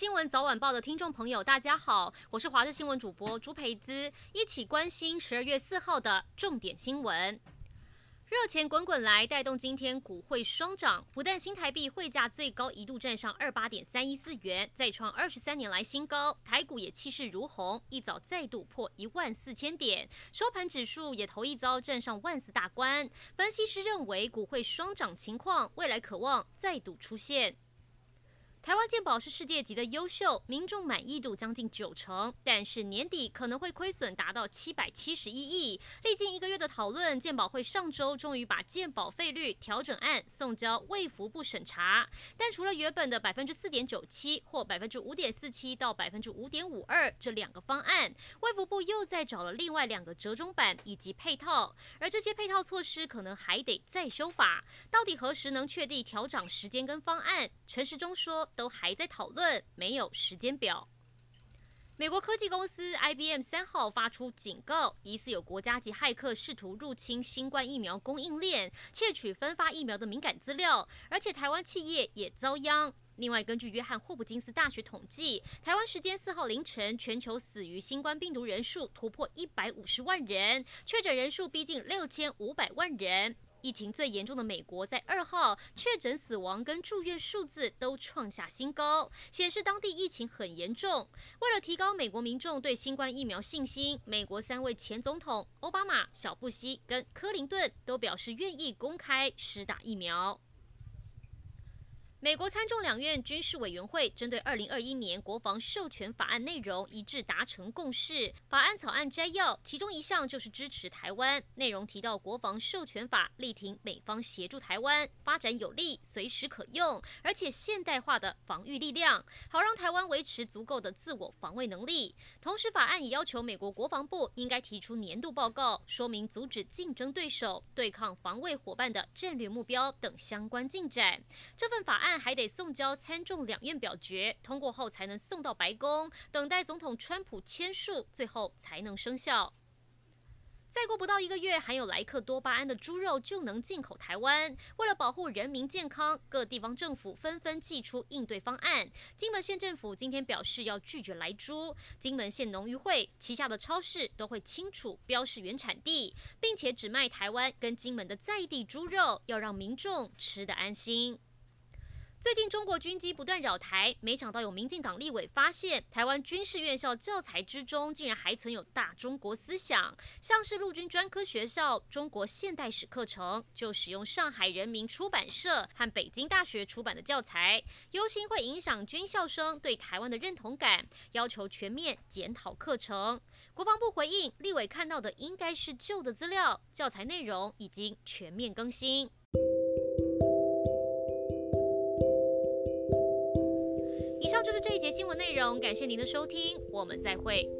新闻早晚报的听众朋友，大家好，我是华视新闻主播朱培姿，一起关心十二月四号的重点新闻。热钱滚滚来，带动今天股汇双涨。不但新台币汇价最高一度站上二八点三一四元，再创二十三年来新高。台股也气势如虹，一早再度破一万四千点，收盘指数也头一遭站上万四大关。分析师认为，股汇双涨情况未来可望再度出现。台湾健保是世界级的优秀，民众满意度将近九成，但是年底可能会亏损达到七百七十一亿。历经一个月的讨论，健保会上周终于把健保费率调整案送交卫福部审查。但除了原本的百分之四点九七或百分之五点四七到百分之五点五二这两个方案，卫福部又再找了另外两个折中版以及配套，而这些配套措施可能还得再修法。到底何时能确定调涨时间跟方案？陈时中说。都还在讨论，没有时间表。美国科技公司 IBM 三号发出警告，疑似有国家级骇客试图入侵新冠疫苗供应链，窃取分发疫苗的敏感资料，而且台湾企业也遭殃。另外，根据约翰霍普金斯大学统计，台湾时间四号凌晨，全球死于新冠病毒人数突破一百五十万人，确诊人数逼近六千五百万人。疫情最严重的美国，在二号确诊死亡跟住院数字都创下新高，显示当地疫情很严重。为了提高美国民众对新冠疫苗信心，美国三位前总统奥巴马、小布希跟克林顿都表示愿意公开施打疫苗。美国参众两院军事委员会针对二零二一年国防授权法案内容一致达成共识。法案草案摘要，其中一项就是支持台湾。内容提到，国防授权法力挺美方协助台湾发展有力、随时可用而且现代化的防御力量，好让台湾维持足够的自我防卫能力。同时，法案也要求美国国防部应该提出年度报告，说明阻止竞争对手对抗防卫伙伴的战略目标等相关进展。这份法案。但还得送交参众两院表决，通过后才能送到白宫，等待总统川普签署，最后才能生效。再过不到一个月，含有莱克多巴胺的猪肉就能进口台湾。为了保护人民健康，各地方政府纷纷祭出应对方案。金门县政府今天表示要拒绝来猪，金门县农渔会旗下的超市都会清楚标示原产地，并且只卖台湾跟金门的在地猪肉，要让民众吃得安心。最近中国军机不断扰台，没想到有民进党立委发现，台湾军事院校教材之中竟然还存有大中国思想，像是陆军专科学校中国现代史课程就使用上海人民出版社和北京大学出版的教材，忧心会影响军校生对台湾的认同感，要求全面检讨课程。国防部回应，立委看到的应该是旧的资料，教材内容已经全面更新。就是这一节新闻内容，感谢您的收听，我们再会。